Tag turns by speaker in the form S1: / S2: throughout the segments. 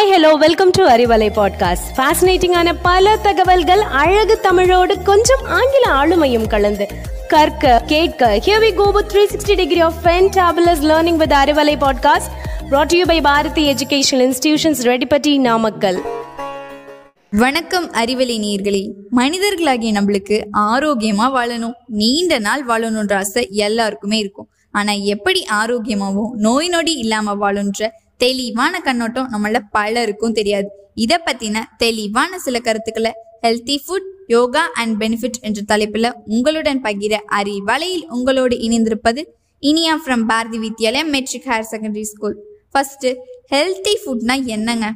S1: Hi hello welcome to Arivalai podcast ஃபேசினேட்டிங்கான பல தகவல்கள் அழகு தமிழோடு கொஞ்சம் ஆங்கில ஆளுமையும் கலந்து. கற்க கேட்க here we go with 360 degree of fantabulous learning with Arivalai podcast brought to you by Bharathi educational institutions Reddipatti Namakkal
S2: வணக்கம் அறிவலை நேர்களே. மனிதர்களாகிய நம்மளுக்கு ஆரோக்கியமா வாழணும். நீண்ட நாள் வாழணுன்ற ஆசை எல்லாருக்குமே இருக்கும். ஆனா எப்படி ஆரோக்கியமாவும் நோய் நொடி இல்லாம வாழுன்ற தெளிவான கண்ணோட்டம் நம்மள பலருக்கும் தெரியாது. இதை பத்தின தெளிவான சில கருத்துக்களை healthy food yoga and benefit என்ற தலைப்புல உங்களுடன் பகிர அறிவலையில் உங்களோடு இணைந்திருப்பது Iniya from Bharathi Vidyalayam matric higher secondary school first healthy ஃபுட்னா என்னங்க?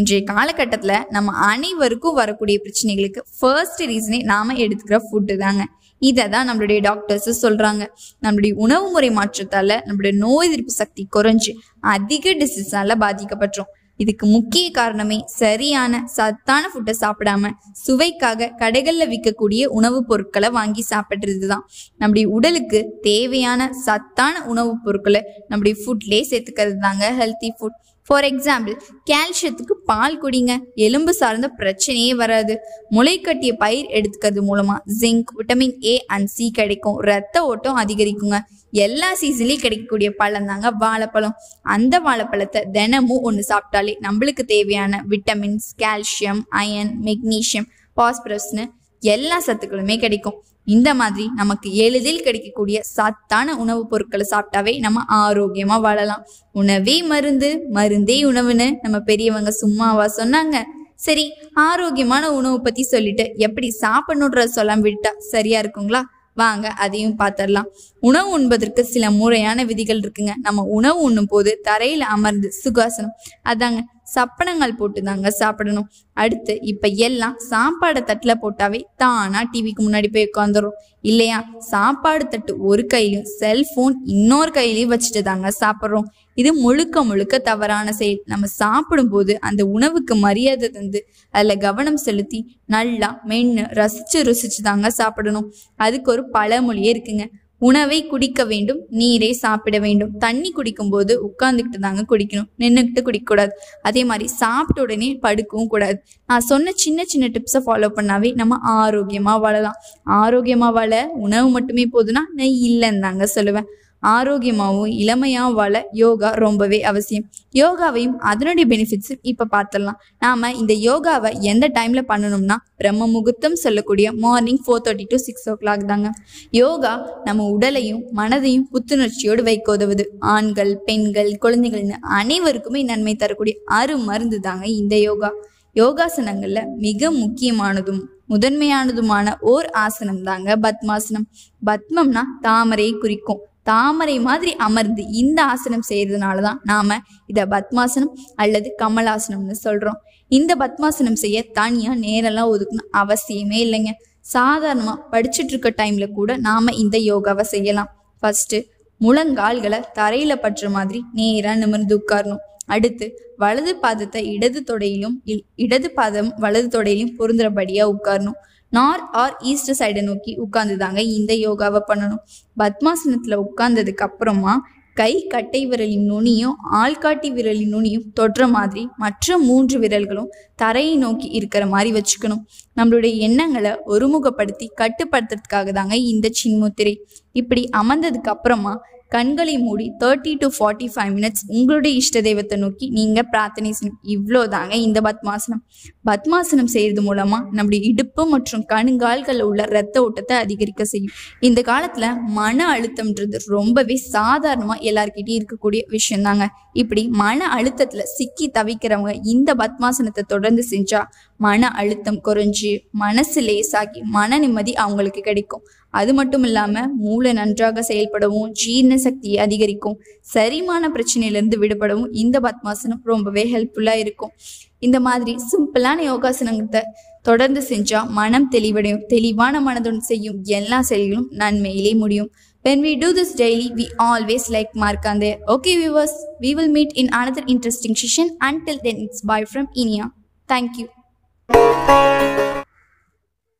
S2: இன்றைய காலகட்டத்தில் நம்ம அனைவருக்கும் வரக்கூடிய பிரச்சனைகளுக்கு ஃபர்ஸ்ட் ரீசனே நாம எடுத்துக்கிற ஃபுட்டு தாங்க. இதை தான் நம்மளுடைய டாக்டர்ஸ் சொல்கிறாங்க நம்மளுடைய உணவு முறை மாற்றத்தால் நம்மளுடைய நோய் எதிர்ப்பு சக்தி குறைஞ்சு அதிக டிசீஸால் பாதிக்கப்பட்டோம் இதுக்கு முக்கிய காரணமே சரியான சத்தான ஃபுட்டை சாப்பிடாம சுவைக்காக கடைகளில் விற்கக்கூடிய உணவுப் பொருட்களை வாங்கி சாப்பிட்றது தான் நம்முடைய உடலுக்கு தேவையான சத்தான உணவுப் பொருட்களை நம்முடைய ஃபுட்லேயே சேர்த்துக்கிறது தாங்க ஹெல்த்தி ஃபுட் ஃபார் எக்ஸாம்பிள் கால்சியத்துக்கு பால் குடிங்க. எலும்பு சார்ந்த பிரச்சனையே வராது. முளைக்கட்டிய பயிர் எடுத்துக்கிறது மூலமா zinc vitamin A and C கிடைக்கும். ரத்த ஓட்டம் அதிகரிக்குங்க. எல்லா சீசன்லயும் கிடைக்கக்கூடிய பழம் தாங்க வாழைப்பழம். அந்த வாழைப்பழத்தை தினமும் ஒன்று சாப்பிட்டாலே நம்மளுக்கு தேவையான விட்டமின்ஸ் கால்சியம் அயன் மெக்னீஷியம் பாஸ்பரஸ்னு எல்லா சத்துக்களுமே கிடைக்கும். இந்த மாதிரி நமக்கு எளிதில் கிடைக்கக்கூடிய சத்தான உணவுப் பொருட்களை சாப்பிட்டாவே நம்ம ஆரோக்கியமா வாழலாம். உணவே மருந்து மருந்தே உணவுன்னு நம்ம பெரியவங்க சும்மாவா சொன்னாங்க. சரி ஆரோக்கியமான உணவு பத்தி சொல்லிட்டு எப்படி சாப்பிடணுன்ற சொல்லாம விட்டா சரியா இருக்குங்களா? வாங்க அதையும் பார்த்துடலாம் உணவு உண்பதற்கு சில முறையான விதிகள் இருக்குங்க. நம்ம உணவு உண்ணும் போது தரையில அமர்ந்து சுகாசனம். அதாங்க சப்பனங்கள் போட்டு தாங்க சாப்பிடணும். அடுத்து இப்ப எல்லாம் சாப்பாடை தட்டுல போட்டாவே தானா டிவிக்கு முன்னாடி போய் உட்காந்துரும் இல்லையா? சாப்பாடு தட்டு ஒரு கையிலையும் செல்போன் இன்னொரு கையிலையும் வச்சுட்டு தாங்க சாப்பிட்றோம். இது முழுக்க முழுக்க தவறான செயல். நம்ம சாப்பிடும்போது அந்த உணவுக்கு மரியாதை தந்து அதில் கவனம் செலுத்தி நல்லா மென்று ரசிச்சு ருசிச்சு தாங்க சாப்பிடணும். அதுக்கு ஒரு பழமொழியே இருக்குங்க. உணவை குடிக்க வேண்டும் நீரை சாப்பிட வேண்டும். தண்ணி குடிக்கும்போது உட்கார்ந்துக்கிட்டு தாங்க குடிக்கணும். நின்றுக்கிட்டு குடிக்கக்கூடாது. அதே மாதிரி சாப்பிட்ட உடனே படுக்கவும் கூடாது. நான் சொன்ன சின்ன சின்ன டிப்ஸை ஃபாலோ பண்ணாவே நம்ம ஆரோக்கியமாக வாழலாம். ஆரோக்கியமாக வாழ உணவு மட்டுமே போதுன்னா நான் இல்லைன்னு தாங்க சொல்லுவேன். ஆரோக்கியமாகவும் இளமையாகவும் வாழ யோகா ரொம்பவே அவசியம். யோகாவையும் அதனுடைய பெனிஃபிட்ஸும் இப்போ பார்த்துடலாம் நாம் இந்த யோகாவை எந்த டைமில் பண்ணணும்னா பிரம்ம முகூர்த்தம் சொல்லக்கூடிய morning four thirty to six o'clock தாங்க. யோகா நம்ம உடலையும் மனதையும் புத்துணர்ச்சியோடு வைக்க உதவுது ஆண்கள் பெண்கள் குழந்தைகள்னு அனைவருக்குமே நன்மை தரக்கூடிய அரு மருந்து தாங்க இந்த யோகா. யோகாசனங்களில் மிக முக்கியமானதும் முதன்மையானதுமான ஓர் ஆசனம் தாங்க பத்மாசனம். பத்மம்னா தாமரையை குறிக்கும். தாமரை மாதிரி அமர்ந்து இந்த ஆசனம் செய்யறதுனால தான் நாம இதை பத்மாசனம் அல்லது கமலாசனம்னு சொல்றோம். இந்த பத்மாசனம் செய்ய தனியா நேரெல்லாம் ஒதுக்கணும் அவசியமே இல்லைங்க. சாதாரணமா படிச்சுட்டு இருக்க டைம்ல கூட நாம இந்த யோகாவை செய்யலாம். ஃபர்ஸ்ட் முழங்கால்களை தரையில பற்ற மாதிரி நேரா நிமிர்ந்து உட்காரணும். அடுத்து வலது பாதத்தை இடது தொடையிலும் இல்- இடது பாதம் வலது தொடையிலும் பொருந்துறபடியா உட்காரணும். நார்த் ஆர் ஈஸ்ட் சைடை நோக்கி உட்காந்துதாங்க இந்த யோகாவை பண்ணணும். பத்மாசனத்தில் உட்கார்ந்ததுக்கு அப்புறமா கை கட்டை விரலின் நுனியும் ஆள்காட்டி விரலின் நுனியும் தொடுற மாதிரி மற்ற மூன்று விரல்களும் தரையை நோக்கி இருக்கிற மாதிரி வச்சுக்கணும். நம்மளுடைய எண்ணங்களை ஒருமுகப்படுத்தி கட்டுப்படுத்துறதுக்காக தாங்க இந்த சின்முத்திரை. இப்படி அமர்ந்ததுக்கு அப்புறமா கண்களை மூடி thirty to forty five minutes உங்களுடைய இஷ்ட தெய்வத்தை நோக்கி நீங்கள் பிரார்த்தனை செய்யணும் இவ்வளோ தாங்க இந்த பத்மாசனம். பத்மாசனம் செய்யறது மூலமா நம்முடைய இடுப்பு மற்றும் கணுங்கால்களில் உள்ள ரத்த ஓட்டத்தை அதிகரிக்க செய்யும். இந்த காலத்தில் மன அழுத்தம்ன்றது ரொம்பவே சாதாரணமாக எல்லார்கிட்டயும் இருக்கக்கூடிய விஷயம் தாங்க இப்படி மன அழுத்தத்தில் சிக்கி தவிக்கிறவங்க இந்த பத்மாசனத்தை தொடர்ந்து செஞ்சா மன அழுத்தம் குறைஞ்சு மனசு லேசாகி மன நிம்மதி அவங்களுக்கு கிடைக்கும். அது மட்டும் இல்லாமல் மூளை நன்றாக செயல்படவும் ஜீரண சக்தியை அதிகரிக்கும் சரிமான பிரச்சனையிலிருந்து விடுபடவும் இந்த பத்மாசனம் ரொம்பவே ஹெல்ப்ஃபுல்லாக இருக்கும் இந்த மாதிரி சிம்பிளான யோகாசனத்தை தொடர்ந்து செஞ்சால் மனம் தெளிவடையும் தெளிவான மனதுடன் செய்யும் எல்லா செயல்களும் நன்மையிலே முடியும் When we do this daily, we always like Markande. Okay, viewers, we will meet in another interesting session. Until then, it's bye from Inia. Thank you.